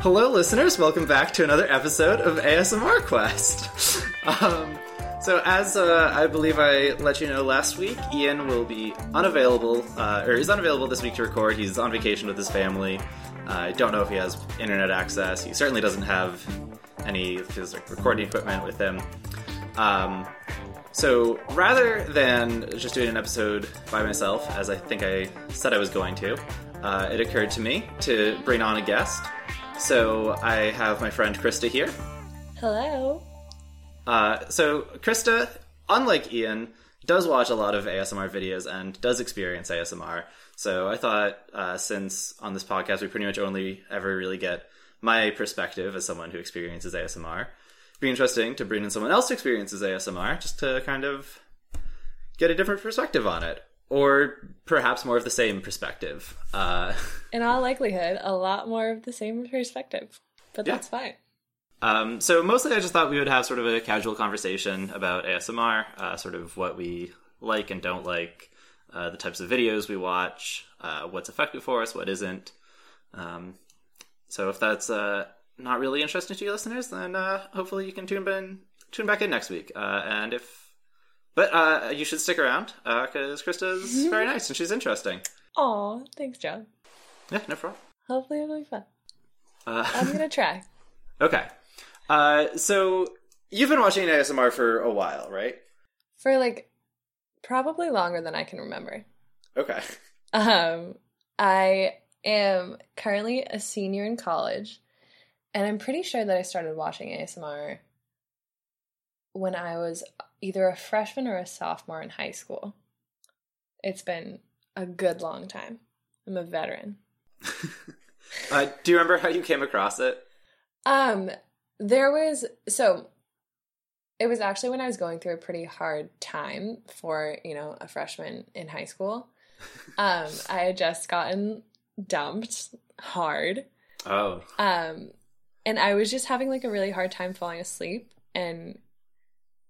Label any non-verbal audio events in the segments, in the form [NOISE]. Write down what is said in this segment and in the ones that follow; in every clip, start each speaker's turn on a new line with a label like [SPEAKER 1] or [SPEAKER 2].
[SPEAKER 1] Hello, listeners. Welcome back to another episode of ASMR Quest. [LAUGHS] um, so, as uh, I believe I let you know last week, Ian will be unavailable, uh, or is unavailable this week to record. He's on vacation with his family. Uh, I don't know if he has internet access. He certainly doesn't have any of his like, recording equipment with him. Um, so, rather than just doing an episode by myself, as I think I said I was going to, uh, it occurred to me to bring on a guest. So I have my friend Christa here.
[SPEAKER 2] Hello.
[SPEAKER 1] Uh, so Christa, unlike Ian, does watch a lot of ASMR videos and does experience ASMR. So I thought, uh, since on this podcast we pretty much only ever really get my perspective as someone who experiences ASMR, it'd be interesting to bring in someone else who experiences ASMR just to kind of get a different perspective on it or perhaps more of the same perspective. Uh, [LAUGHS]
[SPEAKER 2] In all likelihood, a lot more of the same perspective, but
[SPEAKER 1] Yeah.
[SPEAKER 2] that's fine.
[SPEAKER 1] um, so mostly, I just thought we would have sort of a casual conversation about ASMR, uh, sort of what we like and don't like, uh, the types of videos we watch, uh, what's effective for us, what isn't. Um, so if that's uh, not really interesting to you listeners, then uh, hopefully you can tune in, tune back in next week. Uh, and if but uh, you should stick around because Christa's very nice and she's interesting.
[SPEAKER 2] Aw, thanks, John.
[SPEAKER 1] Yeah, no problem.
[SPEAKER 2] Hopefully it'll be fun.
[SPEAKER 1] Uh,
[SPEAKER 2] I'm gonna [LAUGHS] try.
[SPEAKER 1] okay. Uh, so you've been watching ASMR for a while, right?
[SPEAKER 2] For like probably longer than I can remember.
[SPEAKER 1] Okay. [LAUGHS]
[SPEAKER 2] Um, I am currently a senior in college, and I'm pretty sure that I started watching ASMR when I was either a freshman or a sophomore in high school. It's been a good long time. I'm a veteran. [LAUGHS]
[SPEAKER 1] Uh, do you remember how you came across it?
[SPEAKER 2] Um, there was so it was actually when I was going through a pretty hard time for, you know, a freshman in high school. [LAUGHS] Um, I had just gotten dumped hard.
[SPEAKER 1] Oh.
[SPEAKER 2] Um, and I was just having like a really hard time falling asleep and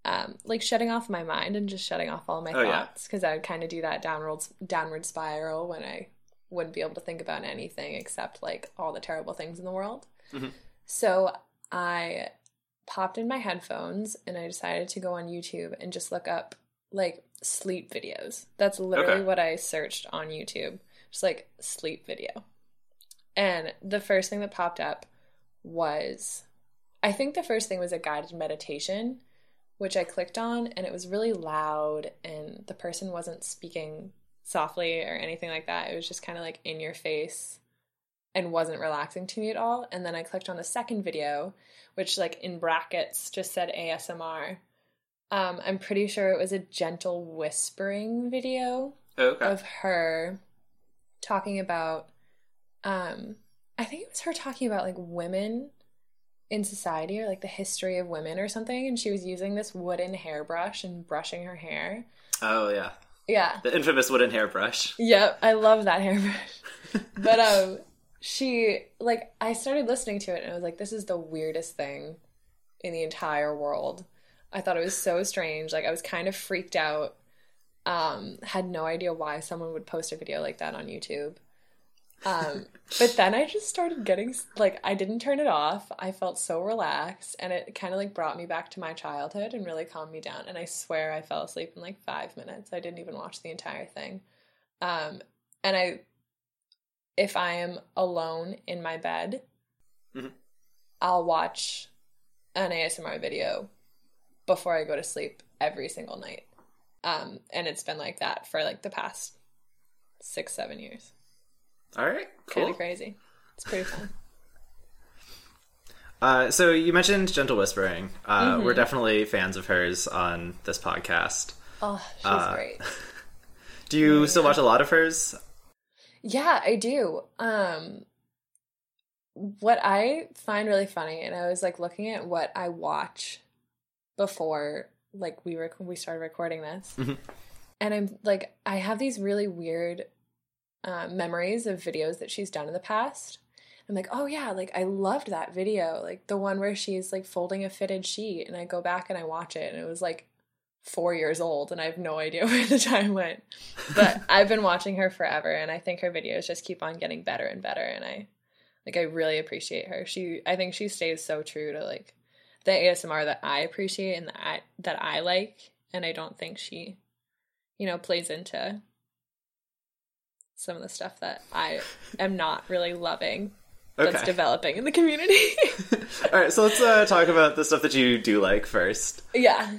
[SPEAKER 2] um, like shutting off my mind and just shutting off all my
[SPEAKER 1] Oh,
[SPEAKER 2] thoughts because I would kind of do that downward downward spiral when I wouldn't be able to think about anything except like all the terrible things in the world.
[SPEAKER 1] Mhm.
[SPEAKER 2] So I popped in my headphones and I decided to go on YouTube and just look up like sleep videos. That's literally
[SPEAKER 1] Okay.
[SPEAKER 2] what I searched on YouTube. Just like sleep video. And the first thing that popped up was I think the first thing was a guided meditation, which I clicked on and it was really loud and the person wasn't speaking softly or anything like that. It was just kind of like in your face and wasn't relaxing to me at all. And then I clicked on the second video, which like in brackets just said ASMR. Um, I'm pretty sure it was a gentle whispering video
[SPEAKER 1] Oh, okay.
[SPEAKER 2] of her talking about um I think it was her talking about like women in society or like the history of women or something and she was using this wooden hairbrush and brushing her hair.
[SPEAKER 1] oh, yeah.
[SPEAKER 2] Yeah.
[SPEAKER 1] The infamous wooden hairbrush.
[SPEAKER 2] Yep, I love that hairbrush. [LAUGHS] but um she like I started listening to it and I was like this is the weirdest thing in the entire world. I thought it was so strange. Like I was kind of freaked out. Um had no idea why someone would post a video like that on YouTube. Um but then I just started getting like I didn't turn it off. I felt so relaxed and it kind of like brought me back to my childhood and really calmed me down and I swear I fell asleep in like 5 minutes. I didn't even watch the entire thing. Um and I if I am alone in my bed,
[SPEAKER 1] Mhm.
[SPEAKER 2] I'll watch an ASMR video before I go to sleep every single night. Um, and it's been like that for like the past six, seven years.
[SPEAKER 1] All right.
[SPEAKER 2] Kind
[SPEAKER 1] Cool.
[SPEAKER 2] of crazy. It's pretty fun. [LAUGHS]
[SPEAKER 1] Uh, so you mentioned gentle whispering. Uh,
[SPEAKER 2] Mm-hmm.
[SPEAKER 1] We're definitely fans of hers on this podcast.
[SPEAKER 2] Oh, she's
[SPEAKER 1] Uh,
[SPEAKER 2] great. [LAUGHS]
[SPEAKER 1] Do you still watch a lot of hers?
[SPEAKER 2] Yeah, I do. Um what I find really funny and I was like looking at what I watch before like we were we started recording this.
[SPEAKER 1] Mhm.
[SPEAKER 2] And I'm like I have these really weird uh, memories of videos that she's done in the past. I'm like, "Oh yeah, like I loved that video, like the one where she's like folding a fitted sheet." And I go back and I watch it and it was like 4 years old and I have no idea [LAUGHS] where the time went but [LAUGHS] I've been watching her forever, and I think her videos just keep on getting better and better, and I Like I really appreciate her. She I think she stays so true to like the ASMR that I appreciate and that I, that I like and I don't think she you know plays into some of the stuff that I [LAUGHS] am not really loving that's
[SPEAKER 1] Okay.
[SPEAKER 2] developing in the community. [LAUGHS]
[SPEAKER 1] All right, so let's uh, talk about the stuff that you do like first.
[SPEAKER 2] yeah.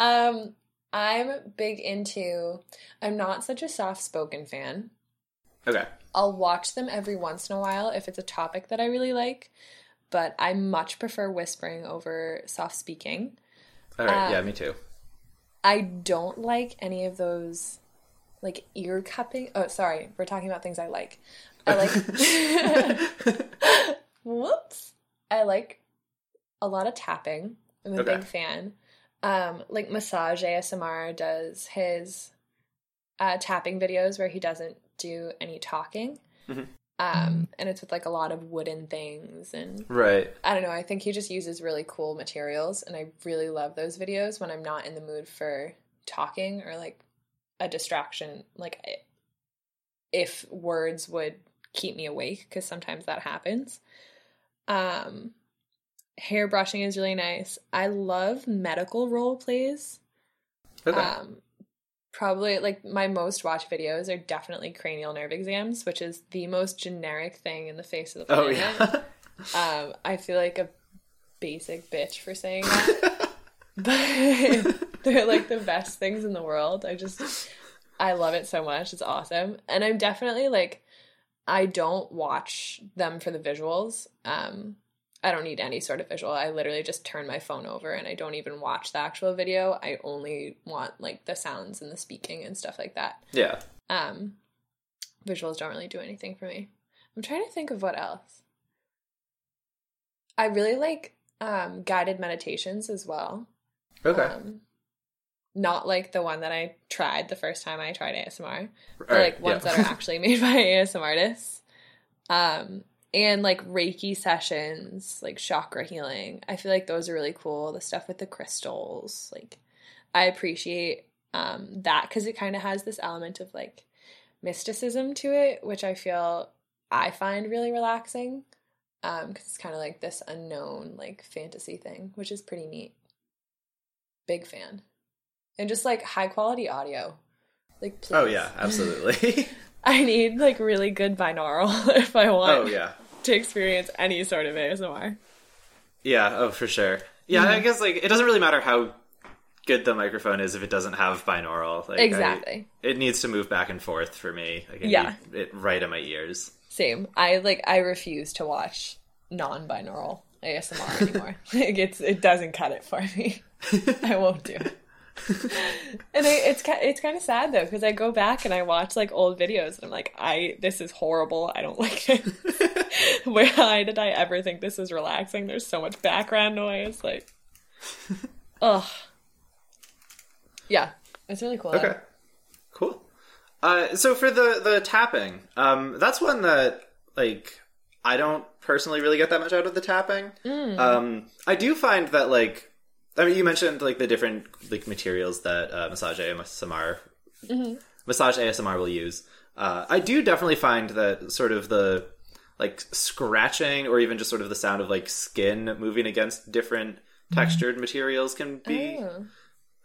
[SPEAKER 2] Um I'm big into I'm not such a soft-spoken fan.
[SPEAKER 1] Okay.
[SPEAKER 2] I'll watch them every once in a while if it's a topic that I really like, but I much prefer whispering over soft speaking.
[SPEAKER 1] All right. yeah,
[SPEAKER 2] Um,
[SPEAKER 1] me too.
[SPEAKER 2] I don't like any of those like ear cupping. Oh, sorry, we're talking about things I like. [LAUGHS] I like [LAUGHS] Whoops. I like a lot of tapping. I'm a
[SPEAKER 1] Okay.
[SPEAKER 2] big fan. Um, like Massage ASMR does his uh, tapping videos where he doesn't do any talking.
[SPEAKER 1] Mhm.
[SPEAKER 2] Um, and it's with like a lot of wooden things and
[SPEAKER 1] Right.
[SPEAKER 2] I don't know. I think he just uses really cool materials, and I really love those videos when I'm not in the mood for talking or like a distraction. Like, if words would keep me awake, because sometimes that happens. Um, hair brushing is really nice. I love medical role plays.
[SPEAKER 1] Okay.
[SPEAKER 2] Um, probably like my most watched videos are definitely cranial nerve exams, which is the most generic thing in the face of the
[SPEAKER 1] oh yeah. [LAUGHS]
[SPEAKER 2] Um, I feel like a basic bitch for saying [LAUGHS] that, but [LAUGHS] [LAUGHS] they're like the best things in the world. I just, I love it so much. It's awesome, and I'm definitely like, I don't watch them for the visuals. Um, I don't need any sort of visual. I literally just turn my phone over and I don't even watch the actual video. I only want like the sounds and the speaking and stuff like that.
[SPEAKER 1] yeah.
[SPEAKER 2] Um, visuals don't really do anything for me. I'm trying to think of what else. I really like um, guided meditations as well.
[SPEAKER 1] Okay.
[SPEAKER 2] Um, not like the one that I tried the first time I tried ASMR, but
[SPEAKER 1] right,
[SPEAKER 2] like ones
[SPEAKER 1] yeah.
[SPEAKER 2] that are [LAUGHS] actually made by ASMR artists. Um, and like Reiki sessions, like chakra healing. I feel like those are really cool. The stuff with the crystals, like I appreciate um, that because it kind of has this element of like mysticism to it, which I feel I find really relaxing. Um, because it's kind of like this unknown like fantasy thing, which is pretty neat. Big fan, and just like high quality audio. Like, please.
[SPEAKER 1] oh yeah, [LAUGHS] absolutely. [LAUGHS]
[SPEAKER 2] I need like really good binaural [LAUGHS] if I want
[SPEAKER 1] oh yeah.
[SPEAKER 2] to experience any sort of ASMR.
[SPEAKER 1] Yeah, oh for sure. Yeah,
[SPEAKER 2] Mm-hmm.
[SPEAKER 1] I guess like it doesn't really matter how good the microphone is if it doesn't have binaural. Like, I-
[SPEAKER 2] Exactly.
[SPEAKER 1] it needs to move back and forth for me. Like, I
[SPEAKER 2] Yeah.
[SPEAKER 1] it right in my ears.
[SPEAKER 2] Same. I like I refuse to watch non-binaural ASMR anymore. like it's it doesn't cut it for me. I won't do it. And I, it's it's kind of sad though because I go back and I watch like old videos and I'm like I this is horrible. I don't [LAUGHS] like it. [LAUGHS] Why did I ever think this is relaxing? There's so much background noise. Like, [LAUGHS] ugh. Yeah, it's really cool. though.
[SPEAKER 1] Okay. Cool. Uh, so for the the tapping, um, that's one that like I don't personally really get that much out of the tapping.
[SPEAKER 2] Mm.
[SPEAKER 1] Um, I do find that like I mean, you mentioned like the different like materials that uh, Massage ASMR
[SPEAKER 2] Mm-hmm.
[SPEAKER 1] Massage ASMR will use. Uh, I do definitely find that sort of the like scratching or even just sort of the sound of like skin moving against different textured materials can be
[SPEAKER 2] Oh.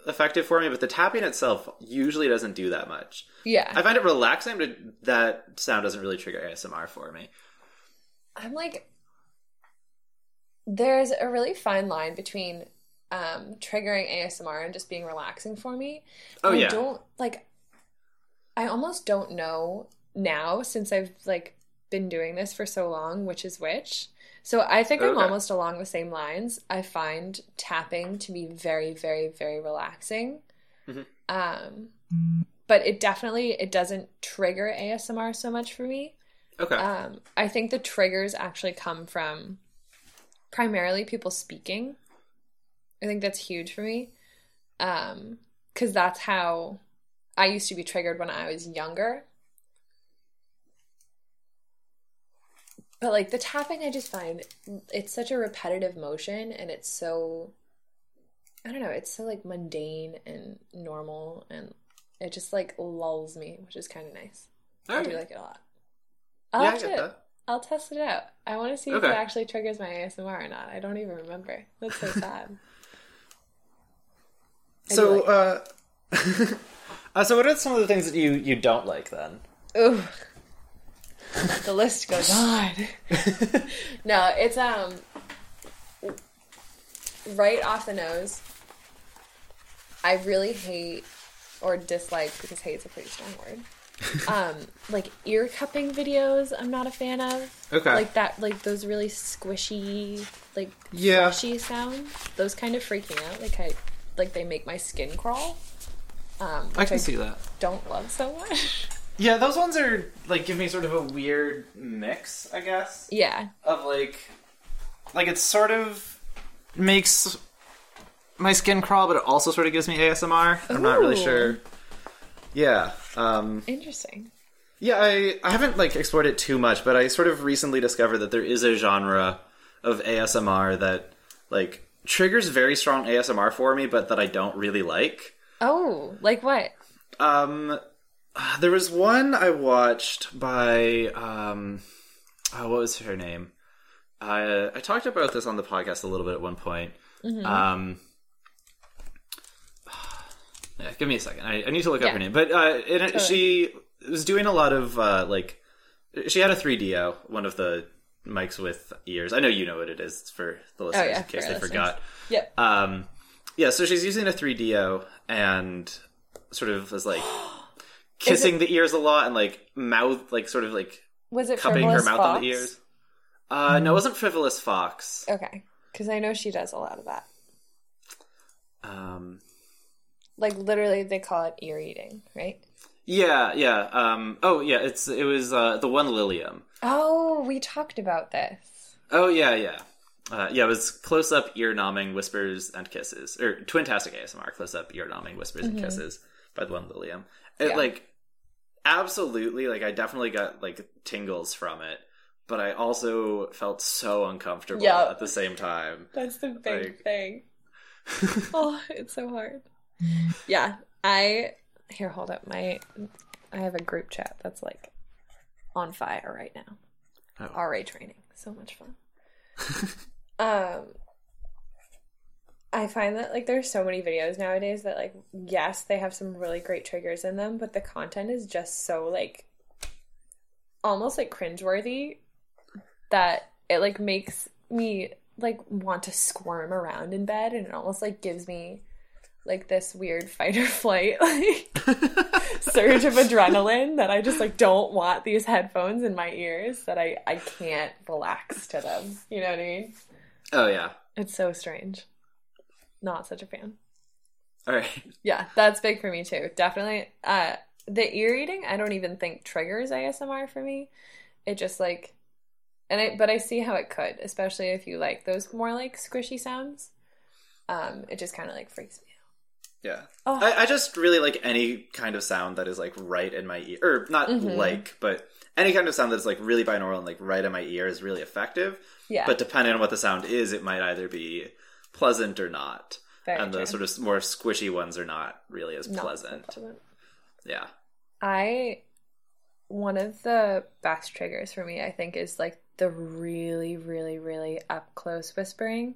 [SPEAKER 1] effective for me, but the tapping itself usually doesn't do that much.
[SPEAKER 2] Yeah.
[SPEAKER 1] I find it relaxing, but that sound doesn't really trigger ASMR for me.
[SPEAKER 2] I'm like, there's a really fine line between um, triggering ASMR and just being relaxing for me.
[SPEAKER 1] Oh,
[SPEAKER 2] I
[SPEAKER 1] yeah.
[SPEAKER 2] don't like. I almost don't know now since I've like been doing this for so long, which is which. So I think I'm almost along the same lines. I find tapping to be very, very, very relaxing.
[SPEAKER 1] Mhm.
[SPEAKER 2] Um, but it definitely it doesn't trigger ASMR so much for me.
[SPEAKER 1] Okay.
[SPEAKER 2] Um, I think the triggers actually come from primarily people speaking. I think that's huge for me. Um, cuz that's how I used to be triggered when I was younger. But like the tapping I just find it's such a repetitive motion and it's so I don't know, it's so like mundane and normal and it just like lulls me, which is kind of nice. I do like it a lot. I'll
[SPEAKER 1] yeah, I get
[SPEAKER 2] to,
[SPEAKER 1] that.
[SPEAKER 2] I'll test it out. I want to see if it actually triggers my ASMR or not. I don't even remember. That's so [LAUGHS] sad. I
[SPEAKER 1] So,
[SPEAKER 2] like
[SPEAKER 1] uh, [LAUGHS] uh, so what are some of the things that you you don't like then?
[SPEAKER 2] Ooh. the list goes on. [LAUGHS] no, it's um right off the nose. I really hate or dislike because hate's a pretty strong word. [LAUGHS] um, like ear cupping videos, I'm not a fan of.
[SPEAKER 1] Okay.
[SPEAKER 2] Like that, like those really squishy, like
[SPEAKER 1] Yeah.
[SPEAKER 2] fleshy sounds. Those kind of freak me out. Like I, like they make my skin crawl. Um,
[SPEAKER 1] I
[SPEAKER 2] which
[SPEAKER 1] can see that.
[SPEAKER 2] don't love so much. [LAUGHS]
[SPEAKER 1] Yeah, those ones are like give me sort of a weird mix, I guess,
[SPEAKER 2] yeah,
[SPEAKER 1] of like, like it sort of makes my skin crawl, but it also sort of gives me ASMR. I'm not really sure. Yeah. Um,
[SPEAKER 2] interesting.
[SPEAKER 1] Yeah, I, I haven't like explored it too much, but I sort of recently discovered that there is a genre of ASMR that like triggers very strong ASMR for me, but that I don't really like.
[SPEAKER 2] Oh, like what?
[SPEAKER 1] Um, there was one I watched by um, oh, what was her name? I I talked about this on the podcast a little bit at one point. Um, [SIGHS] yeah, give me a second. I, I need to look up her name, but uh, it,
[SPEAKER 2] Totally.
[SPEAKER 1] she was doing a lot of uh, like she had a 3Dio, one of the mics with ears. I know you know what it is for the listeners
[SPEAKER 2] Oh, yeah,
[SPEAKER 1] in case they
[SPEAKER 2] our
[SPEAKER 1] forgot.
[SPEAKER 2] Yeah.
[SPEAKER 1] Um, yeah, so she's using a 3Dio and sort of was like [GASPS] kissing the ears a lot and like mouth, like sort of like
[SPEAKER 2] Was it
[SPEAKER 1] cupping her mouth
[SPEAKER 2] Fox?
[SPEAKER 1] on the ears. Uh, no, it wasn't Frivolous Fox.
[SPEAKER 2] Okay, because I know she does a lot of that.
[SPEAKER 1] Um,
[SPEAKER 2] Like literally, they call it ear eating, right?
[SPEAKER 1] Yeah, yeah. Um, oh, yeah, it's it was uh, the one Lilium.
[SPEAKER 2] Oh, we talked about this.
[SPEAKER 1] Oh, yeah, yeah. Uh, yeah, it was close up ear nomming whispers and kisses, or Twintastic ASMR, close up ear nomming whispers and kisses by the one Lilium. It
[SPEAKER 2] Yeah.
[SPEAKER 1] like absolutely like I definitely got like tingles from it, but I also felt so uncomfortable
[SPEAKER 2] Yeah.
[SPEAKER 1] at the same time.
[SPEAKER 2] That's the big
[SPEAKER 1] Like-
[SPEAKER 2] thing. [LAUGHS] oh, it's so hard. Yeah, I here. Hold up, my I have a group chat that's like on fire right now.
[SPEAKER 1] Oh.
[SPEAKER 2] RA training, so much fun. [LAUGHS] um, I find that like there's so many videos nowadays that like yes, they have some really great triggers in them, but the content is just so like almost like cringeworthy that it like makes me like want to squirm around in bed and it almost like gives me like this weird fight or flight [LAUGHS] like surge of adrenaline that I just like don't want these headphones in my ears that I I can't relax to them. You know what I mean?
[SPEAKER 1] Oh yeah.
[SPEAKER 2] It's so strange. Not such a fan.
[SPEAKER 1] All right. [LAUGHS]
[SPEAKER 2] Yeah, that's big for me too. Definitely. Uh the ear eating, I don't even think triggers ASMR for me. It just like and I but I see how it could, especially if you like those more like squishy sounds. Um, it just kind of like freaks me
[SPEAKER 1] Yeah.
[SPEAKER 2] Oh.
[SPEAKER 1] I, I just really like any kind of sound that is like right in my ear, or not
[SPEAKER 2] Mhm.
[SPEAKER 1] like, but any kind of sound that's like really binaural and like right in my ear is really effective.
[SPEAKER 2] Yeah,
[SPEAKER 1] But depending on what the sound is, it might either be pleasant or not.
[SPEAKER 2] very
[SPEAKER 1] and the sort of more squishy ones are not really as
[SPEAKER 2] Not so
[SPEAKER 1] pleasant.
[SPEAKER 2] pleasant.
[SPEAKER 1] Yeah.
[SPEAKER 2] I one of the best triggers for me, I think, is like the really, really, really up close whispering.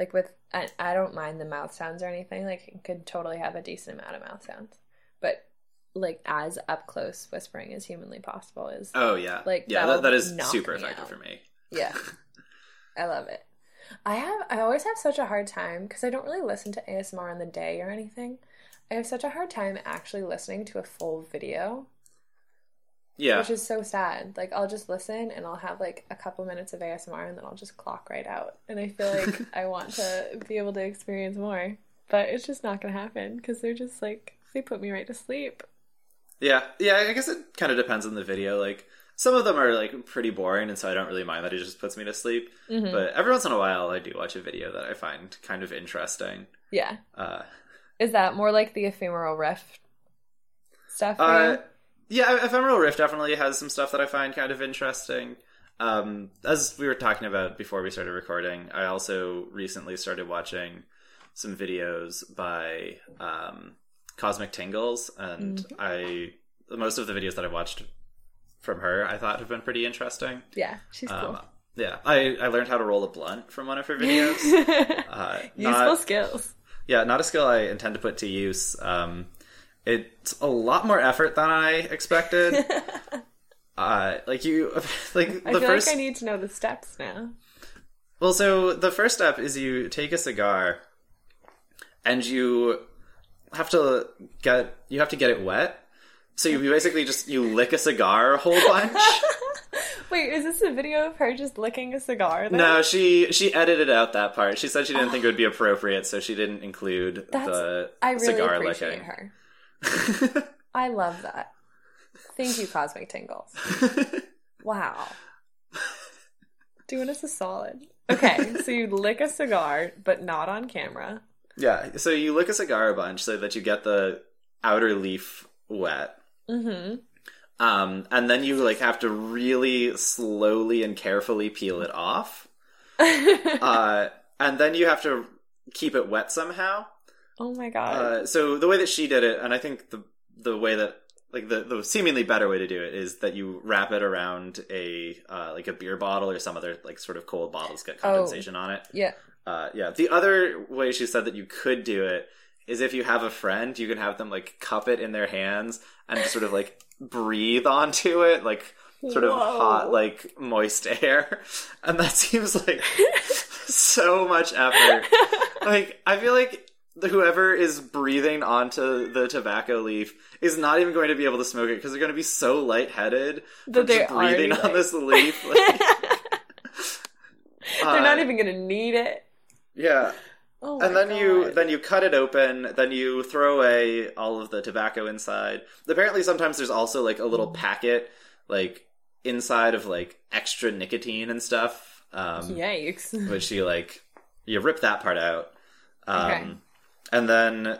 [SPEAKER 2] Like with, I, I don't mind the mouth sounds or anything. Like, it could totally have a decent amount of mouth sounds, but like as up close whispering as humanly possible is
[SPEAKER 1] Oh yeah.
[SPEAKER 2] Like,
[SPEAKER 1] yeah, that, that is super effective
[SPEAKER 2] out.
[SPEAKER 1] for me.
[SPEAKER 2] yeah. [LAUGHS] I love it. I have I always have such a hard time because I don't really listen to ASMR in the day or anything. I have such a hard time actually listening to a full video.
[SPEAKER 1] Yeah.
[SPEAKER 2] which is so sad. Like I'll just listen and I'll have like a couple minutes of ASMR and then I'll just clock right out. And I feel like [LAUGHS] I want to be able to experience more, but it's just not going to happen because they're just like they put me right to sleep.
[SPEAKER 1] Yeah, yeah. I guess it kind of depends on the video. Like some of them are like pretty boring, and so I don't really mind that it just puts me to sleep.
[SPEAKER 2] Mhm.
[SPEAKER 1] But every once in a while, I do watch a video that I find kind of interesting.
[SPEAKER 2] Yeah,
[SPEAKER 1] Uh,
[SPEAKER 2] is that more like the Ephemeral Rift stuff?
[SPEAKER 1] Uh? Yeah, Ephemeral Rift definitely has some stuff that I find kind of interesting. Um, as we were talking about before we started recording, I also recently started watching some videos by um, Cosmic Tingles, and I most of the videos that I watched from her I thought have been pretty interesting.
[SPEAKER 2] Yeah, she's cool.
[SPEAKER 1] Um, yeah, I, I learned how to roll a blunt from one of her [LAUGHS] videos. uh,
[SPEAKER 2] Useful
[SPEAKER 1] not,
[SPEAKER 2] skills.
[SPEAKER 1] yeah, not a skill I intend to put to use. Um, it's a lot more effort than I expected. [LAUGHS] uh, like you, [LAUGHS] like
[SPEAKER 2] I
[SPEAKER 1] the
[SPEAKER 2] feel
[SPEAKER 1] first.
[SPEAKER 2] like I need to know the steps now.
[SPEAKER 1] Well, so the first step is you take a cigar, and you have to get you have to get it wet. So you basically just you lick a cigar a whole bunch. [LAUGHS]
[SPEAKER 2] Wait, is this a video of her just licking a cigar? Then?
[SPEAKER 1] no, she she edited out that part. She said she didn't think it would be appropriate, so she didn't include
[SPEAKER 2] That's,
[SPEAKER 1] the
[SPEAKER 2] I really
[SPEAKER 1] cigar
[SPEAKER 2] appreciate
[SPEAKER 1] licking.
[SPEAKER 2] her. I love that. Thank you, Cosmic Tingles. Wow. Doing us a solid. Okay, so you lick a cigar, but not on camera.
[SPEAKER 1] yeah, so you lick a cigar a bunch so that you get the outer leaf wet.
[SPEAKER 2] Mm-hmm.
[SPEAKER 1] Um, and then you like have to really slowly and carefully peel it off. [LAUGHS] uh, and then you have to keep it wet somehow.
[SPEAKER 2] Oh my god.
[SPEAKER 1] Uh, so the way that she did it, and I think the the way that like the, the seemingly better way to do it is that you wrap it around a uh, like a beer bottle or some other like sort of cold bottles get
[SPEAKER 2] Oh.
[SPEAKER 1] condensation on it.
[SPEAKER 2] yeah.
[SPEAKER 1] Uh, yeah. The other way she said that you could do it is if you have a friend, you can have them like cup it in their hands and just sort of like breathe onto it, like sort of hot, like moist [LAUGHS] air. And that seems like [LAUGHS] so much effort. Like, I feel like whoever is breathing onto the tobacco leaf is not even going to be able to smoke it because they're going to be so lightheaded
[SPEAKER 2] That they're
[SPEAKER 1] just breathing on this leaf. [LAUGHS] Like,
[SPEAKER 2] They're not
[SPEAKER 1] uh,
[SPEAKER 2] even gonna need it.
[SPEAKER 1] Yeah.
[SPEAKER 2] Oh
[SPEAKER 1] and then you then you cut it open then you throw away all of the tobacco inside apparently sometimes there's also like a little
[SPEAKER 2] Mm.
[SPEAKER 1] packet like inside of like extra nicotine and stuff um
[SPEAKER 2] Yikes. [LAUGHS]
[SPEAKER 1] which you like you rip that part out um
[SPEAKER 2] Okay.
[SPEAKER 1] And then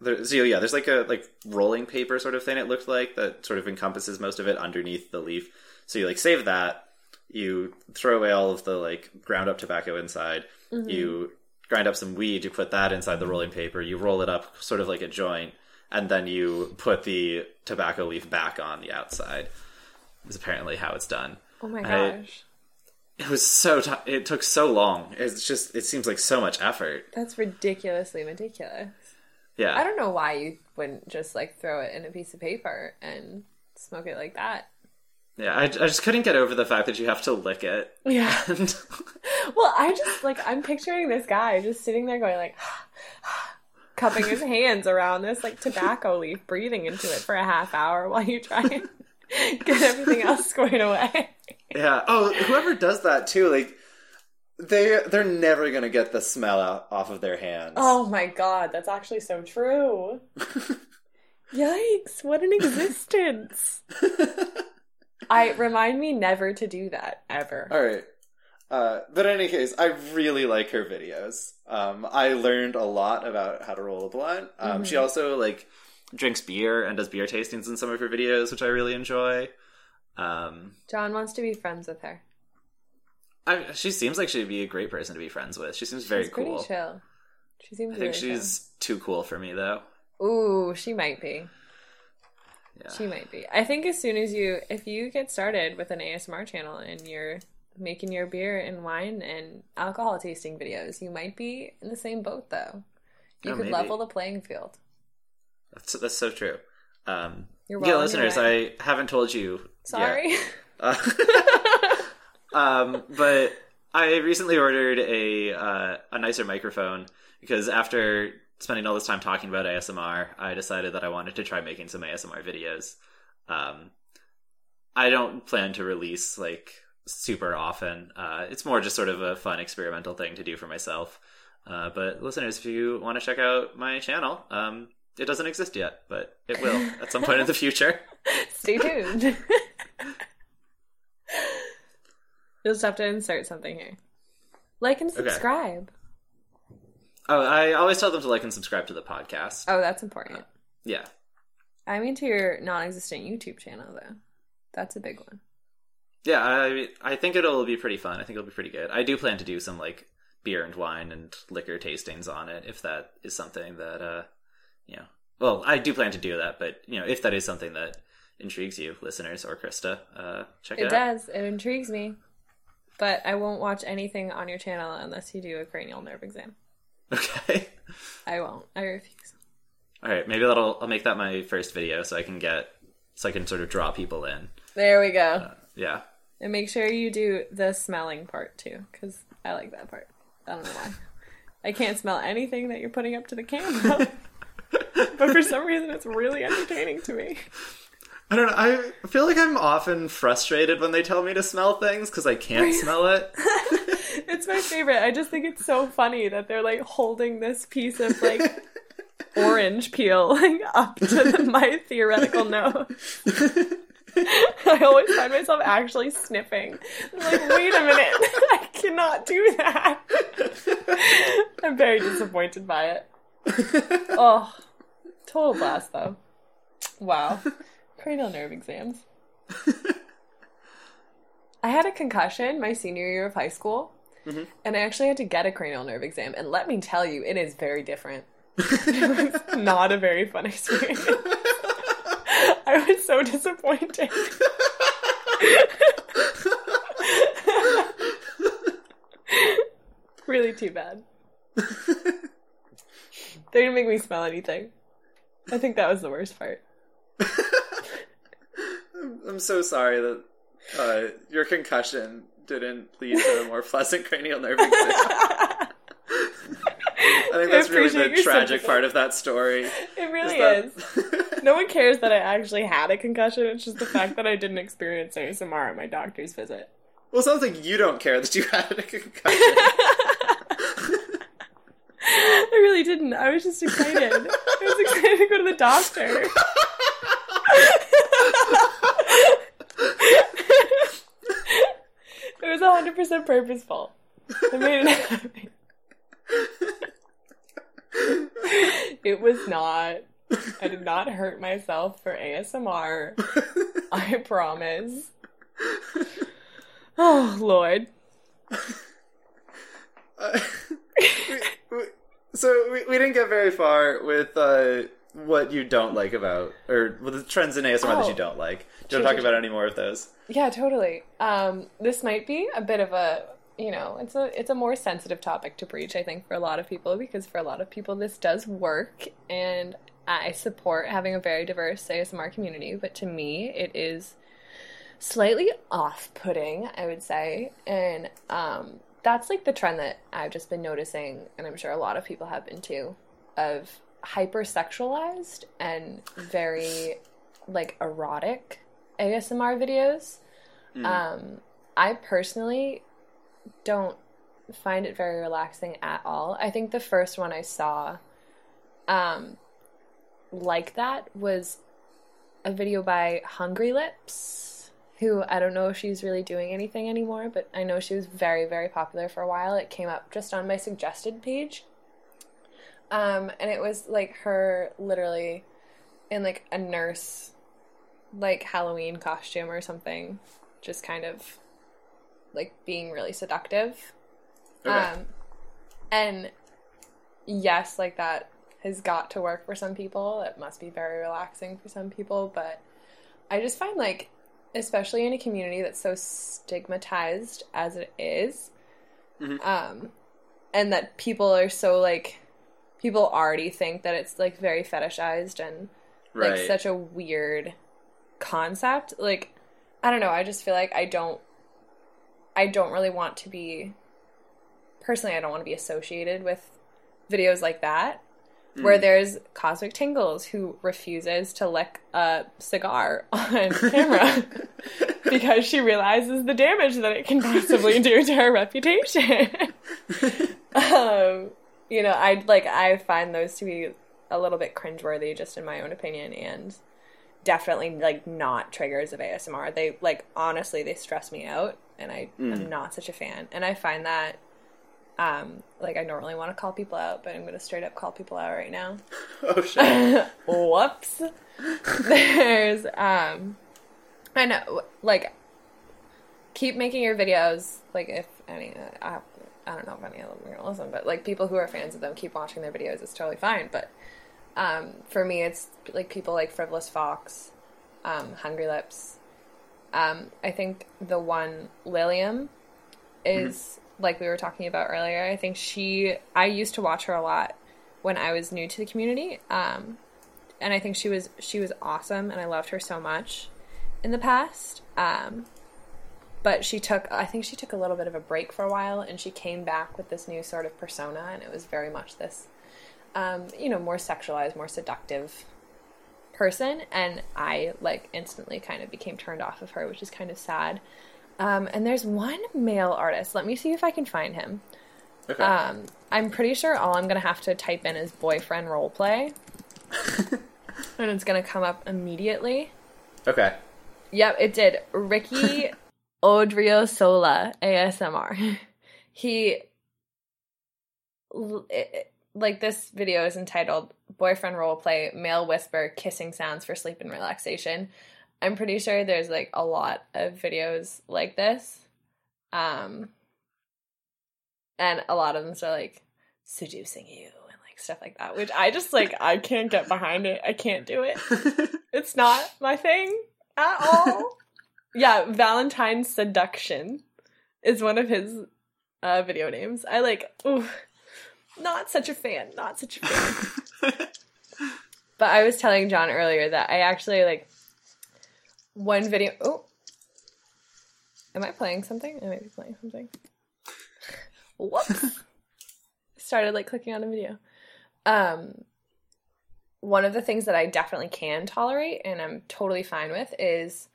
[SPEAKER 1] there, so yeah there's like a like rolling paper sort of thing it looked like that sort of encompasses most of it underneath the leaf so you like save that you throw away all of the like ground up tobacco inside
[SPEAKER 2] Mm-hmm.
[SPEAKER 1] you grind up some weed you put that inside the rolling paper you roll it up sort of like a joint and then you put the tobacco leaf back on the outside is apparently how it's done
[SPEAKER 2] Oh my
[SPEAKER 1] I-
[SPEAKER 2] gosh.
[SPEAKER 1] It was so t- it took so long it's just it seems like so much effort
[SPEAKER 2] That's ridiculously ridiculous.
[SPEAKER 1] yeah
[SPEAKER 2] I don't know why you wouldn't just like throw it in a piece of paper and smoke it like that.
[SPEAKER 1] yeah I, I just couldn't get over the fact that you have to lick it
[SPEAKER 2] Yeah. [LAUGHS]
[SPEAKER 1] and
[SPEAKER 2] Well, I just like I'm picturing this guy just sitting there going like [SIGHS] cupping his hands around this like tobacco leaf, breathing into it for a half hour while you try and [LAUGHS] get everything else squared away.
[SPEAKER 1] Yeah oh whoever does that too like they they're never gonna get the smell out off of their hands
[SPEAKER 2] Oh my god, that's actually so true. [LAUGHS] Yikes, what an existence. [LAUGHS] I remind me never to do that ever.
[SPEAKER 1] All right. Uh, but in any case, I really like her videos. Um, I learned a lot about how to roll a blunt. Um, She also like drinks beer and does beer tastings in some of her videos, which I really enjoy. Um,
[SPEAKER 2] John wants to be friends with her.
[SPEAKER 1] I, she seems like she'd be a great person to be friends with. She seems very
[SPEAKER 2] she's
[SPEAKER 1] cool.
[SPEAKER 2] pretty chill. She seems
[SPEAKER 1] I think she's too cool for me, though.
[SPEAKER 2] Ooh, she might be.
[SPEAKER 1] Yeah.
[SPEAKER 2] She might be. I think as soon as you, if you get started with an ASMR channel and you're making your beer and wine and alcohol tasting videos, you might be in the same boat though. You
[SPEAKER 1] Oh,
[SPEAKER 2] could
[SPEAKER 1] maybe.
[SPEAKER 2] level the playing field.
[SPEAKER 1] That's that's so true. Um,
[SPEAKER 2] You're
[SPEAKER 1] yeah, listeners. I haven't told you.
[SPEAKER 2] Sorry. [LAUGHS]
[SPEAKER 1] Uh, [LAUGHS] um, but I recently ordered a uh, a nicer microphone because after spending all this time talking about ASMR, I decided that I wanted to try making some ASMR videos. Um, I don't plan to release like super often. Uh, it's more just sort of a fun experimental thing to do for myself. Uh, but listeners, if you want to check out my channel, um, it doesn't exist yet, but it will at some point in the [LAUGHS] future.
[SPEAKER 2] Stay tuned. You'll just have to insert something here. Like and subscribe.
[SPEAKER 1] Oh, I always tell them to like and subscribe to the podcast.
[SPEAKER 2] Oh, that's important.
[SPEAKER 1] Yeah.
[SPEAKER 2] I mean to your non-existent YouTube channel though. That's a big one.
[SPEAKER 1] Yeah, I I think it'll be pretty fun. I think it'll be pretty good. I do plan to do some like beer and wine and liquor tastings on it if that is something that uh you know. Well, I do plan to do that, but you know, if that is something that intrigues you, listeners or Christa, uh, check
[SPEAKER 2] It
[SPEAKER 1] it, out.
[SPEAKER 2] It does. It intrigues me. But I won't watch anything on your channel unless you do a cranial nerve exam.
[SPEAKER 1] Okay.
[SPEAKER 2] I won't. I refuse.
[SPEAKER 1] All right, maybe that'll I'll make that my first video so I can get so I can sort of draw people in.
[SPEAKER 2] There we go.
[SPEAKER 1] Uh, yeah.
[SPEAKER 2] And make sure you do the smelling part too, because I like that part. I don't know why. I can't smell anything that you're putting up to the camera. [LAUGHS] but for some reason, it's really entertaining to me.
[SPEAKER 1] I don't know. I feel like I'm often frustrated when they tell me to smell things because I can't [LAUGHS] smell it. [LAUGHS]
[SPEAKER 2] It's my favorite. I just think it's so funny that they're like holding this piece of like [LAUGHS] orange peel like up to the, my theoretical nose. I always find myself actually sniffing. I'm like, wait a minute, I cannot do that. I'm very disappointed by it. Oh, total blast though. Wow. Cranial nerve exams. [LAUGHS] I had a concussion my senior year of high school, mm-hmm. and I actually had to get a cranial nerve exam. And let me tell you, it is very different. [LAUGHS] it was not a very fun experience. [LAUGHS] I was so disappointed. really too bad. They didn't make me smell anything. I think that was the worst part.
[SPEAKER 1] I'm so sorry that uh, your concussion didn't lead to a more [LAUGHS] pleasant cranial nerve exam. I think that's really the tragic part of that story.
[SPEAKER 2] It really
[SPEAKER 1] that-
[SPEAKER 2] is. No one cares that I actually had a concussion. It's just the fact that I didn't experience ASMR at my doctor's visit.
[SPEAKER 1] well, it sounds like you don't care that you had a concussion. [LAUGHS]
[SPEAKER 2] I really didn't. I was just excited. I was excited to go to the doctor. [LAUGHS] was 100% purposeful. I made it happen. It was not. I did not hurt myself for ASMR. I promise. Oh, Lord.
[SPEAKER 1] Uh, we- we- so we, we didn't get very far with uh, what you don't like about, or with the trends in ASMR that
[SPEAKER 2] Oh.
[SPEAKER 1] you don't like. Do you want to talk about any more of those?
[SPEAKER 2] Yeah, totally. Um, this might be a bit of a, you know, it's a it's a more sensitive topic to preach, I think, for a lot of people because for a lot of people this does work, and I support having a very diverse ASMR community. But to me, it is slightly off-putting, I would say, and um, that's like the trend that I've just been noticing, and I'm sure a lot of people have been too, of hypersexualized and very like erotic ASMR videos. Um, I personally don't find it very relaxing at all. I think the first one I saw um, like that was a video by Hungry Lips, who I don't know if she's really doing anything anymore, but I know she was very, very popular for a while. It came up just on my suggested page. Um, and it was like her literally in like a nurse like Halloween costume or something, just kind of like being really seductive.
[SPEAKER 1] Okay.
[SPEAKER 2] Um, and yes, like that has got to work for some people. It must be very relaxing for some people, but I just find like, especially in a community that's so stigmatized as it is,
[SPEAKER 1] Mhm.
[SPEAKER 2] um, and that people are so like, people already think that it's like very fetishized and
[SPEAKER 1] right.
[SPEAKER 2] like such a weird concept. Like I don't know, I just feel like I don't I don't really want to be personally I don't want to be associated with videos like that where there's Cosmic Tingles who refuses to lick a cigar [LAUGHS] on [LAUGHS] camera [LAUGHS] because she realizes the damage that it can possibly do to her reputation. um, you know, I like I find those to be a little bit cringeworthy, just in my own opinion, and definitely like not triggers of ASMR. They like honestly they stress me out, and I am not such a fan. And I find that um like I don't really want to call people out, but I'm gonna straight up call people out right now. [LAUGHS]
[SPEAKER 1] oh shit. [LAUGHS]
[SPEAKER 2] Whoops. [LAUGHS] There's um I know like keep making your videos like if any I, I don't know if any of them are gonna listen, but like people who are fans of them keep watching their videos, it's totally fine. But um for me it's like people like Frivolous Fox um, Hungry Lips. Um, I think the one Lilium is like we were talking about earlier. I think she. I used to watch her a lot when I was new to the community, um, and I think she was she was awesome, and I loved her so much in the past. Um, but she took i think she took a little bit of a break for a while and she came back with this new sort of persona and it was very much this um, you know more sexualized more seductive person and i like instantly kind of became turned off of her which is kind of sad um, and there's one male artist let me see if i can find him
[SPEAKER 1] Okay.
[SPEAKER 2] um, i'm pretty sure all i'm gonna have to type in is boyfriend roleplay [LAUGHS] and it's gonna come up immediately
[SPEAKER 1] okay.
[SPEAKER 2] Yep, it did. Ricky [LAUGHS] Odriozola ASMR. [LAUGHS] He it- like this video is entitled "Boyfriend Role Play Male Whisper Kissing Sounds for Sleep and Relaxation." I'm pretty sure there's like a lot of videos like this, um, and a lot of them are like seducing you and like stuff like that, which I just like I can't get behind it. I can't do it. [LAUGHS] It's not my thing at all. yeah, Valentine Seduction is one of his uh, video names. I like, ooh, not such a fan, not such a fan. [LAUGHS] but I was telling John earlier that I actually like one video. Oh, am I playing something? I might be playing something. Whoops. [LAUGHS] Started like clicking on a video. Um, one of the things that I definitely can tolerate and I'm totally fine with is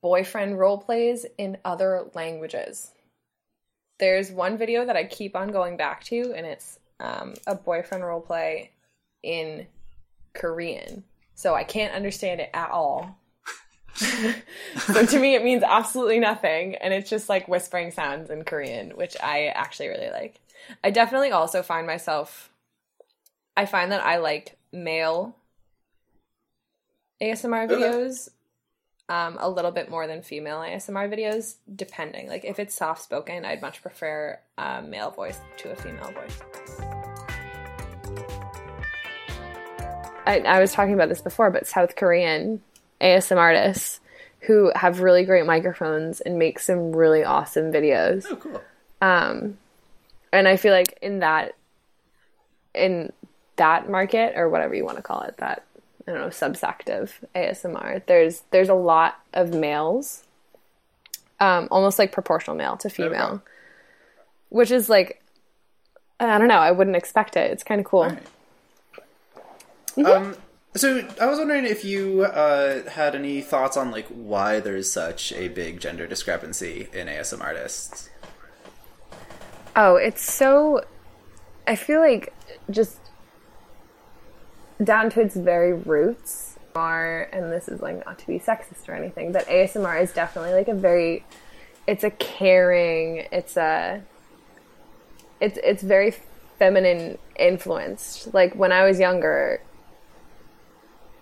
[SPEAKER 2] boyfriend role plays in other languages. There's one video that I keep on going back to, and it's um, a boyfriend role play in Korean. So I can't understand it at all. [LAUGHS] so to me, it means absolutely nothing, and it's just like whispering sounds in Korean, which I actually really like. I definitely also find myself I find that I like male ASMR videos um, a little bit more than female ASMR videos, depending. Like if it's soft spoken, I'd much prefer a male voice to a female voice. I, I was talking about this before, but South Korean ASMR artists who have really great microphones and make some really awesome videos
[SPEAKER 1] Oh, cool.
[SPEAKER 2] um and i feel like in that in that market or whatever you want to call it that i don't know subsect of asmr there's there's a lot of males um almost like proportional male to female
[SPEAKER 1] Okay.
[SPEAKER 2] which is like i don't know i wouldn't expect it it's kind of cool
[SPEAKER 1] right. Um, so I was wondering if you uh, had any thoughts on like why there's such a big gender discrepancy in ASM artists.
[SPEAKER 2] Oh, it's so. I feel like just down to its very roots are, and this is like not to be sexist or anything, but ASMR is definitely like a very. It's a caring. It's a. It's it's very feminine influenced. Like when I was younger,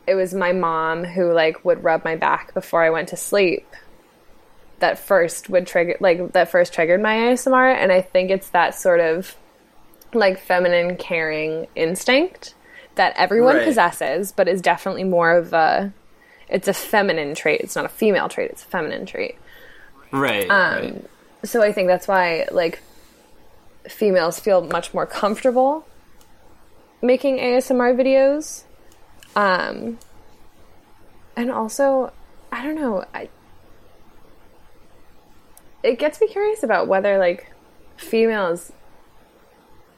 [SPEAKER 2] it was my mom who like would rub my back before I went to sleep that first would trigger like that first triggered my ASMR and I think it's that sort of like feminine caring instinct that everyone
[SPEAKER 1] Right.
[SPEAKER 2] possesses but is definitely more of a it's a feminine trait it's not a female trait it's a feminine trait
[SPEAKER 1] Right.
[SPEAKER 2] um, so I think that's why like females feel much more comfortable making ASMR videos. Um, and also, I don't know, I it gets me curious about whether like females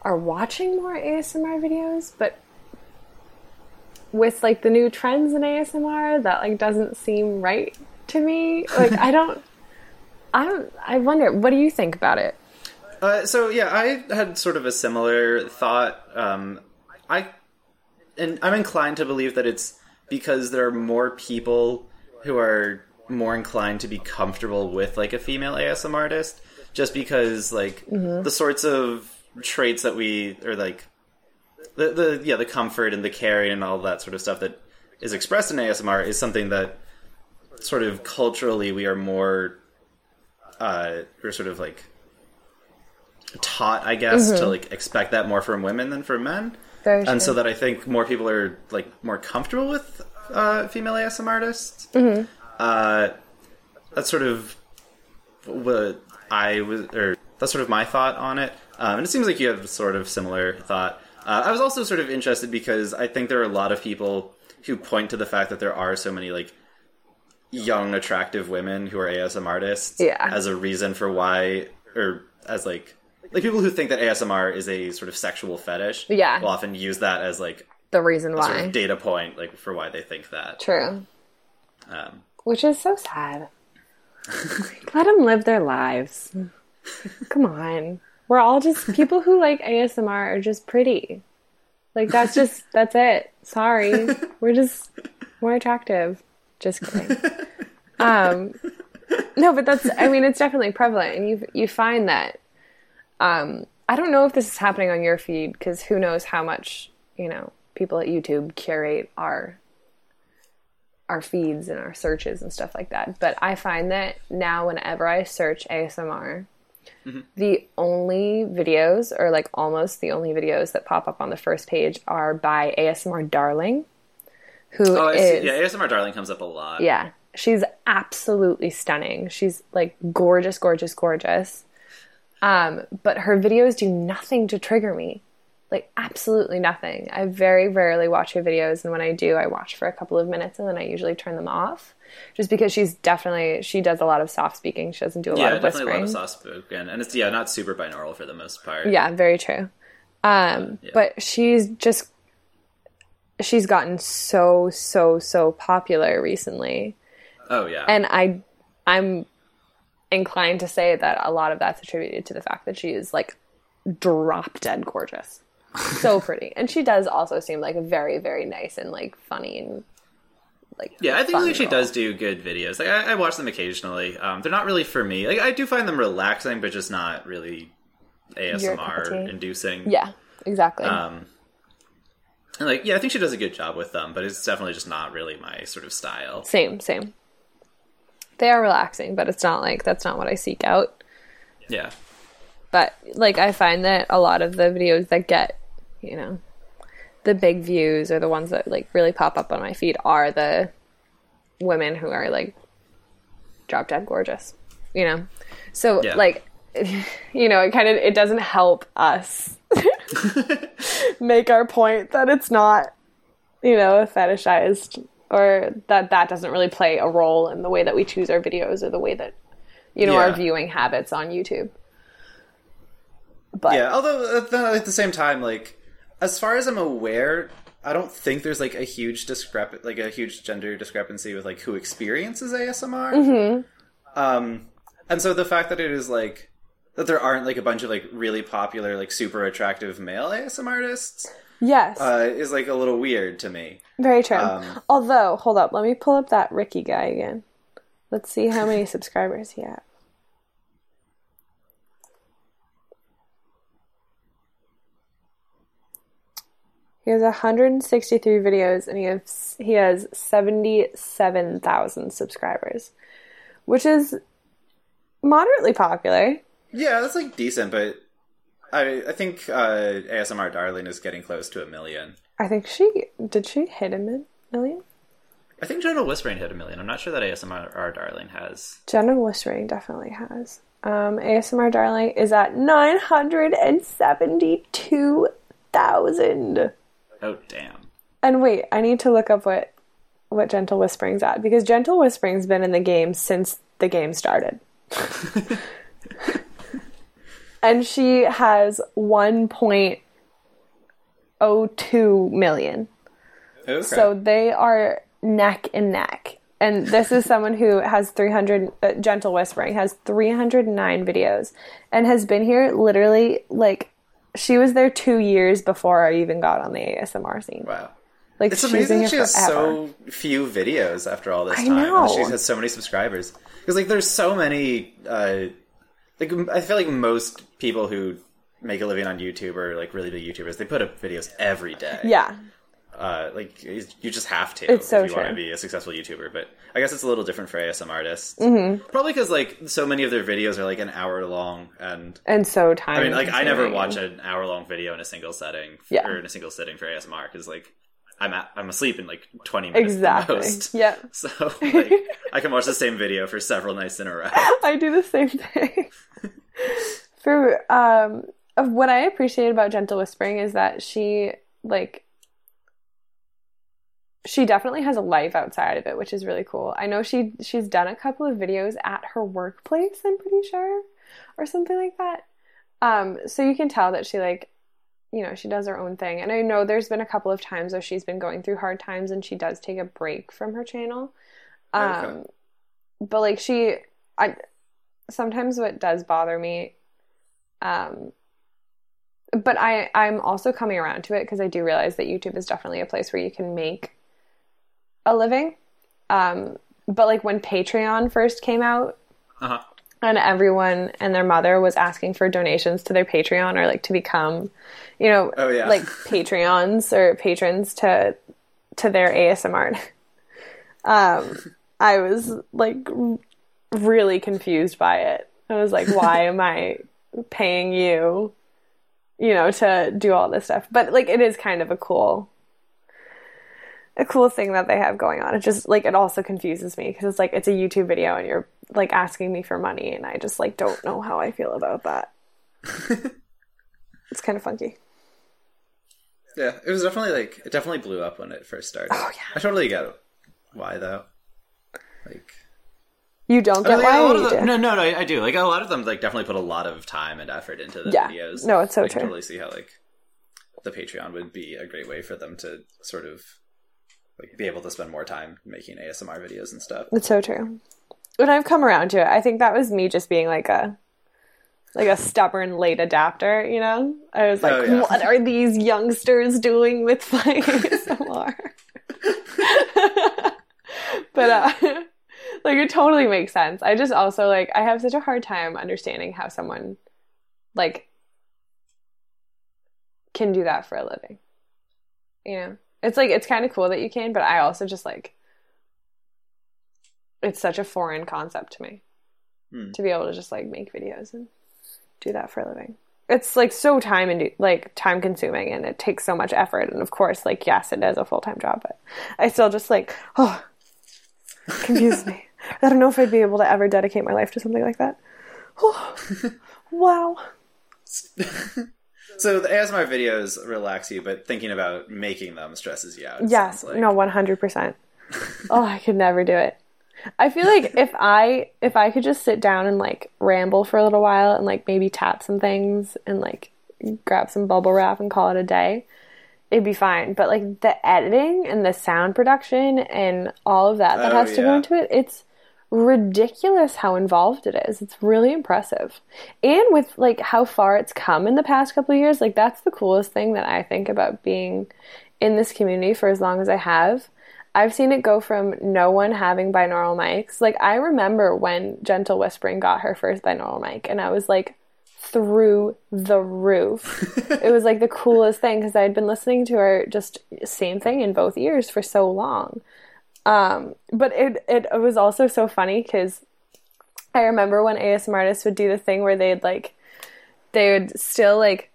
[SPEAKER 2] are watching more ASMR videos, but with like the new trends in ASMR, that like doesn't seem right to me. Like I don't [LAUGHS] I don't. I wonder. What do you think about it?
[SPEAKER 1] Uh, so yeah, I had sort of a similar thought. Um, I and I'm inclined to believe that it's because there are more people who are more inclined to be comfortable with like a female ASM artist, just because like the sorts of traits that we or like the the yeah the comfort and the caring and all that sort of stuff that is expressed in ASMR is something that sort of culturally we are more uh, we're sort of like taught, I guess, to like expect that more from women than from men.
[SPEAKER 2] Very
[SPEAKER 1] And so that I think more people are like more comfortable with uh, female ASM artists. Mm-hmm. Uh, that's sort of what I was, or that's sort of my thought on it. Um, and it seems like you have sort of similar thought. Uh, I was also sort of interested because I think there are a lot of people who point to the fact that there are so many like young, attractive women who are ASM artists
[SPEAKER 2] Yeah.
[SPEAKER 1] as a reason for why, or as like like people who think that ASMR is a sort of sexual fetish.
[SPEAKER 2] Yeah.
[SPEAKER 1] will often use that as like
[SPEAKER 2] The reason
[SPEAKER 1] sort
[SPEAKER 2] why.
[SPEAKER 1] of data point, like for why they think that.
[SPEAKER 2] True.
[SPEAKER 1] Um,
[SPEAKER 2] Which is so sad. [LAUGHS] Let them live their lives. Come on. We're all just people who like ASMR are just pretty. Like that's just [LAUGHS] that's it. Sorry. We're just more attractive. Just kidding. Um no, but that's I mean it's definitely prevalent and you you find that um I don't know if this is happening on your feed cuz who knows how much, you know, people at YouTube curate our our feeds and our searches and stuff like that. But I find that now, whenever I search ASMR, the only videos, or like almost the only videos that pop up on the first page, are by ASMR Darling, who
[SPEAKER 1] oh, I
[SPEAKER 2] is
[SPEAKER 1] see. Yeah, ASMR Darling comes up a lot.
[SPEAKER 2] yeah, she's absolutely stunning. She's like gorgeous, gorgeous, gorgeous. Um, but her videos do nothing to trigger me. Like absolutely nothing. I very rarely watch her videos, and when I do, I watch for a couple of minutes and then I usually turn them off. Just because she's definitely she does a lot of soft speaking. She doesn't do a
[SPEAKER 1] Yeah,
[SPEAKER 2] lot of
[SPEAKER 1] definitely
[SPEAKER 2] whispering.
[SPEAKER 1] a lot of soft spoken, and it's yeah, not super binaural for the most part.
[SPEAKER 2] Yeah, very true. Um,
[SPEAKER 1] Yeah.
[SPEAKER 2] but she's just she's gotten so so so popular recently.
[SPEAKER 1] Oh yeah.
[SPEAKER 2] and I I'm inclined to say that a lot of that's attributed to the fact that she is like drop dead gorgeous. [LAUGHS] So pretty. And she does also seem like very, very nice and like funny and like
[SPEAKER 1] Yeah, I think she does do good videos. Like I, I watch them occasionally. Um, they're not really for me. Like I do find them relaxing, but just not really
[SPEAKER 2] Your cup of
[SPEAKER 1] ASMR inducing.
[SPEAKER 2] Yeah, exactly.
[SPEAKER 1] Um, and like yeah, I think she does a good job with them, but it's definitely just not really my sort of style.
[SPEAKER 2] same, same. They are relaxing, but it's not like that's not what I seek out.
[SPEAKER 1] Yeah.
[SPEAKER 2] But like I find that a lot of the videos that get, you know, the big views or the ones that like really pop up on my feed are the women who are like drop dead gorgeous. You know? So
[SPEAKER 1] Yeah.
[SPEAKER 2] like [LAUGHS] you know, it kind of it doesn't help us [LAUGHS] make our point that it's not, you know, fetishized or that that doesn't really play a role in the way that we choose our videos or the way that you know our viewing habits on YouTube. But
[SPEAKER 1] Yeah, although at the same time, like as far as I'm aware, I don't think there's like a huge discrep like a huge gender discrepancy with like who experiences ASMR. Mm-hmm. Um, and so the fact that it is like that there aren't like a bunch of like really popular like super attractive male ASM artists
[SPEAKER 2] yes,
[SPEAKER 1] uh, is like a little weird to me.
[SPEAKER 2] very true.
[SPEAKER 1] um,
[SPEAKER 2] Although, hold up, let me pull up that Ricky guy again. Let's see how many [LAUGHS] subscribers he has. He has 163 videos and he has he has 77,000 subscribers, which is moderately popular.
[SPEAKER 1] Yeah, that's like decent, but I I think uh, ASMR Darling is getting close to a million.
[SPEAKER 2] I think she did she hit a million?
[SPEAKER 1] I think Gentle Whispering hit a million. I'm not sure that ASMR Darling has.
[SPEAKER 2] Gentle Whispering definitely has. Um, ASMR Darling is at 972,000.
[SPEAKER 1] Oh damn.
[SPEAKER 2] And wait, I need to look up what what Gentle Whispering's at because Gentle Whispering's been in the game since the game started. [LAUGHS] and she has 1.02 million.
[SPEAKER 1] Okay.
[SPEAKER 2] So they are neck and neck. And this is someone who has 300, uh, Gentle Whispering, has 309 videos and has been here literally like, she was there two years before I even got on the ASMR scene.
[SPEAKER 1] wow.
[SPEAKER 2] Like,
[SPEAKER 1] It's amazing she has
[SPEAKER 2] forever.
[SPEAKER 1] so few videos after all this
[SPEAKER 2] I
[SPEAKER 1] time.
[SPEAKER 2] know.
[SPEAKER 1] She has so many subscribers. Because like there's so many uh like I feel like most people who make a living on YouTube or like really big YouTubers, they put up videos every day.
[SPEAKER 2] yeah.
[SPEAKER 1] Uh like you just have to
[SPEAKER 2] It's so
[SPEAKER 1] if you want to be a successful YouTuber. But I guess it's a little different for ASM artists. Mm-hmm. Probably because like so many of their videos are like an hour long and
[SPEAKER 2] And so time.
[SPEAKER 1] I mean, like I never watch an hour long video in a single setting,
[SPEAKER 2] Yeah.
[SPEAKER 1] or in a single sitting for ASMR because like I'm at, I'm asleep in like 20 minutes
[SPEAKER 2] exactly.
[SPEAKER 1] most.
[SPEAKER 2] Yep. [LAUGHS]
[SPEAKER 1] So like, I can watch the same video for several nights in a row. [LAUGHS]
[SPEAKER 2] I do the same thing. [LAUGHS] For um, of what I appreciate about Gentle Whispering is that she like she definitely has a life outside of it, which is really cool. I know she she's done a couple of videos at her workplace, I'm pretty sure, or something like that. Um, so you can tell that she like you know, she does her own thing. And I know there's been a couple of times where she's been going through hard times and she does take a break from her channel. Um
[SPEAKER 1] Okay.
[SPEAKER 2] but like she I sometimes what does bother me um but I I'm also coming around to it because I do realize that YouTube is definitely a place where you can make a living. Um but like when Patreon first came out
[SPEAKER 1] Uh-huh.
[SPEAKER 2] and everyone and their mother was asking for donations to their Patreon or like to become, you know,
[SPEAKER 1] Oh, yeah.
[SPEAKER 2] like Patreons or patrons to to their ASMR. Um, I was like really confused by it. I was like, why am I paying you, you know, to do all this stuff? But like, it is kind of a cool. A cool thing that they have going on. It just like it also confuses me because it's like it's a YouTube video and you're like asking me for money and I just like don't know how I feel about that. [LAUGHS] it's kind of funky.
[SPEAKER 1] Yeah, it was definitely like it definitely blew up when it first started.
[SPEAKER 2] Oh, yeah.
[SPEAKER 1] I totally get why though. Like
[SPEAKER 2] You don't
[SPEAKER 1] I
[SPEAKER 2] get
[SPEAKER 1] mean,
[SPEAKER 2] why
[SPEAKER 1] them, no, no, no, I, I do. Like a lot of them, like definitely put a lot of time and effort into the
[SPEAKER 2] Yeah.
[SPEAKER 1] videos.
[SPEAKER 2] No, it's so
[SPEAKER 1] I can
[SPEAKER 2] true.
[SPEAKER 1] totally see how like the Patreon would be a great way for them to sort of like be able to spend more time making ASMR videos and stuff.
[SPEAKER 2] It's so true. When I've come around to it, I think that was me just being like a like a stubborn late adapter, you know? I was like,
[SPEAKER 1] Oh, yeah.
[SPEAKER 2] what are these youngsters doing with my ASMR? [LAUGHS] but uh [LAUGHS] like it totally makes sense. I just also like I have such a hard time understanding how someone like can do that for a living. You know? It's like it's kind of cool that you can, but I also just like it's such a foreign concept to me
[SPEAKER 1] Hmm.
[SPEAKER 2] to be able to just like make videos and do that for a living. It's like so time and like time consuming and it takes so much effort and of course like yes it is a full-time job but I still just like oh confused me. [LAUGHS] I don't know if I'd be able to ever dedicate my life to something like that. Oh, [LAUGHS] wow. [LAUGHS]
[SPEAKER 1] So the ASMR videos relax you, but thinking about making them stresses you out.
[SPEAKER 2] Yes,
[SPEAKER 1] like.
[SPEAKER 2] no, one hundred percent. Oh, I could never do it. I feel like if I if I could just sit down and like ramble for a little while and like maybe tap some things and like grab some bubble wrap and call it a day, it'd be fine. But like the editing and the sound production and all of that that
[SPEAKER 1] Oh,
[SPEAKER 2] has to go into it, it's ridiculous how involved it is. It's really impressive. And with like how far it's come in the past couple of years, like that's the coolest thing that I think about being in this community for as long as I have. I've seen it go from no one having binaural mics. Like I remember when Gentle Whispering got her first binaural mic and I was like through the roof. [LAUGHS] it was like the coolest thing because I had been listening to her just same thing in both ears for so long. Um, but it it was also so funny because I remember when ASMR artists would do the thing where they'd like they would still like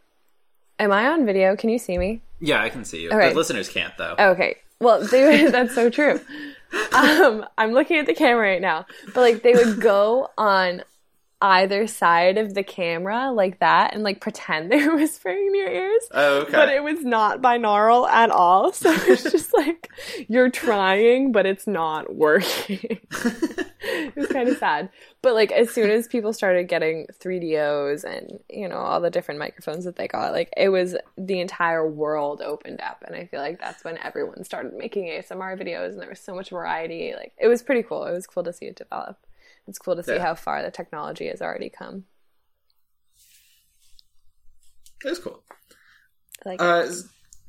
[SPEAKER 2] Am I on video? Can you see me?
[SPEAKER 1] Yeah, I can see you.
[SPEAKER 2] Okay.
[SPEAKER 1] The listeners can't though.
[SPEAKER 2] Okay. Well, they would, [LAUGHS] that's so true. [LAUGHS] Um, I'm looking at the camera right now, but like they would go on either side of the camera like that and like pretend [LAUGHS] they were whispering in your ears.
[SPEAKER 1] Oh, okay.
[SPEAKER 2] But it was not binaural at all. [LAUGHS] So it's [LAUGHS] just like you're trying, but it's not working. it was kind of sad. But like as soon as people started getting 3Dios and you know all the different microphones that they got, like it was the entire world opened up, and I feel like that's when everyone started making ASMR videos, and there was so much variety. Like it was pretty cool. It was cool to see it develop. It's cool to see
[SPEAKER 1] Yeah.
[SPEAKER 2] how far the technology has already come.
[SPEAKER 1] It's cool.
[SPEAKER 2] I like
[SPEAKER 1] Uh,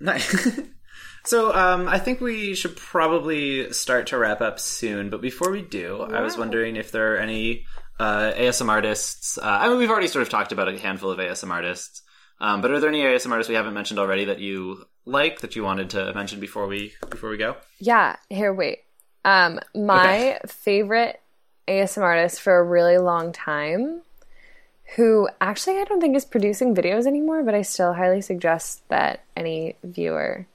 [SPEAKER 1] nice. [LAUGHS] so um, I think we should probably start to wrap up soon. But before we do, I was wondering if there are any uh, ASM artists. Uh, I mean, we've already sort of talked about a handful of ASM artists. Um, but are there any ASM artists we haven't mentioned already that you like that you wanted to mention before we before we go?
[SPEAKER 2] Yeah, here, wait. Um, my favorite ASM artist for a really long time, who actually I don't think is producing videos anymore, but I still highly suggest that any viewer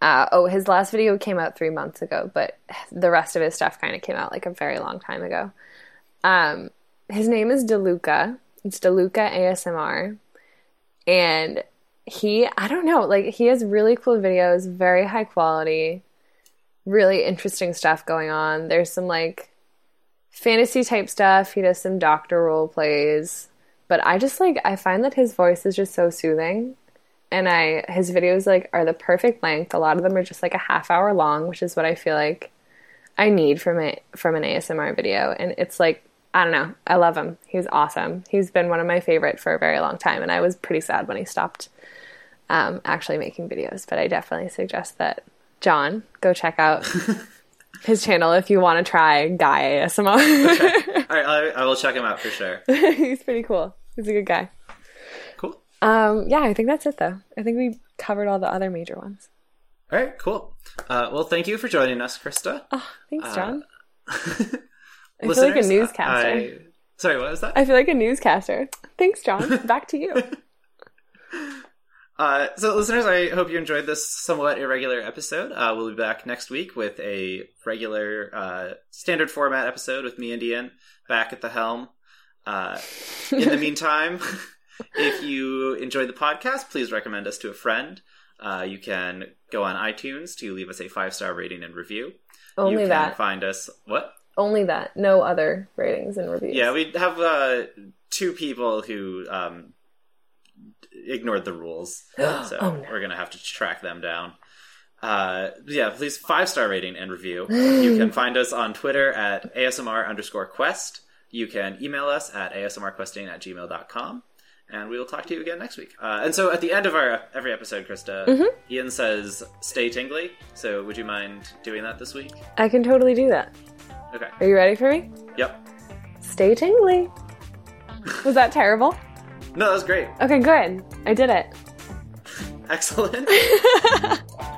[SPEAKER 2] Uh, oh, his last video came out three months ago, but the rest of his stuff kind of came out like a very long time ago. Um, his name is DeLuca. It's DeLuca ASMR. And he, I don't know, like he has really cool videos, very high quality, really interesting stuff going on. There's some like fantasy type stuff. He does some doctor role plays. But I just like I find that his voice is just so soothing. And I his videos like are the perfect length. A lot of them are just like a half hour long, which is what I feel like I need from it from an ASMR video. And it's like I don't know. I love him. He's awesome. He's been one of my favorite for a very long time, and I was pretty sad when he stopped um, actually making videos. But I definitely suggest that John go check out [LAUGHS] his channel if you want to try Guy ASMR.
[SPEAKER 1] Okay. [LAUGHS] All right, I, I will check him out for sure. [LAUGHS]
[SPEAKER 2] He's pretty cool. He's a good guy.
[SPEAKER 1] Cool.
[SPEAKER 2] Um, yeah, I think that's it though. I think we covered all the other major ones.
[SPEAKER 1] All right, cool. Uh, well, thank you for joining us, Christa.
[SPEAKER 2] Oh, thanks, John.
[SPEAKER 1] Uh, [LAUGHS]
[SPEAKER 2] I feel like a newscaster.
[SPEAKER 1] I... Sorry, what was that?
[SPEAKER 2] I feel like a newscaster. Thanks, John. Back to you.
[SPEAKER 1] Uh, so, listeners, I hope you enjoyed this somewhat irregular episode. Uh, we'll be back next week with a regular, uh, standard format episode with me and Ian back at the helm. Uh, in the [LAUGHS] meantime, [LAUGHS] if you enjoyed the podcast, please recommend us to a friend. Uh, you can go on iTunes to leave us a five star rating and review.
[SPEAKER 2] Only
[SPEAKER 1] you can
[SPEAKER 2] that.
[SPEAKER 1] Find us. What?
[SPEAKER 2] Only that. No other ratings and reviews.
[SPEAKER 1] Yeah, we have uh, two people who um, ignored the rules, [GASPS] so
[SPEAKER 2] Oh, no.
[SPEAKER 1] we're gonna have to track them down. Uh, yeah, please five star rating and review. [GASPS] you can find us on Twitter at ASMR underscore quest. You can email us at asmrquesting at gmail.com. And we will talk to you again next week. Uh, and so at the end of our every episode, Christa,
[SPEAKER 2] Mm-hmm.
[SPEAKER 1] Ian says, stay tingly. So would you mind doing that this week?
[SPEAKER 2] I can totally do that.
[SPEAKER 1] Okay.
[SPEAKER 2] Are you ready for me?
[SPEAKER 1] Yep.
[SPEAKER 2] Stay tingly. Was that terrible?
[SPEAKER 1] No, that was great.
[SPEAKER 2] Okay, good. I did it. [LAUGHS]
[SPEAKER 1] Excellent. [LAUGHS]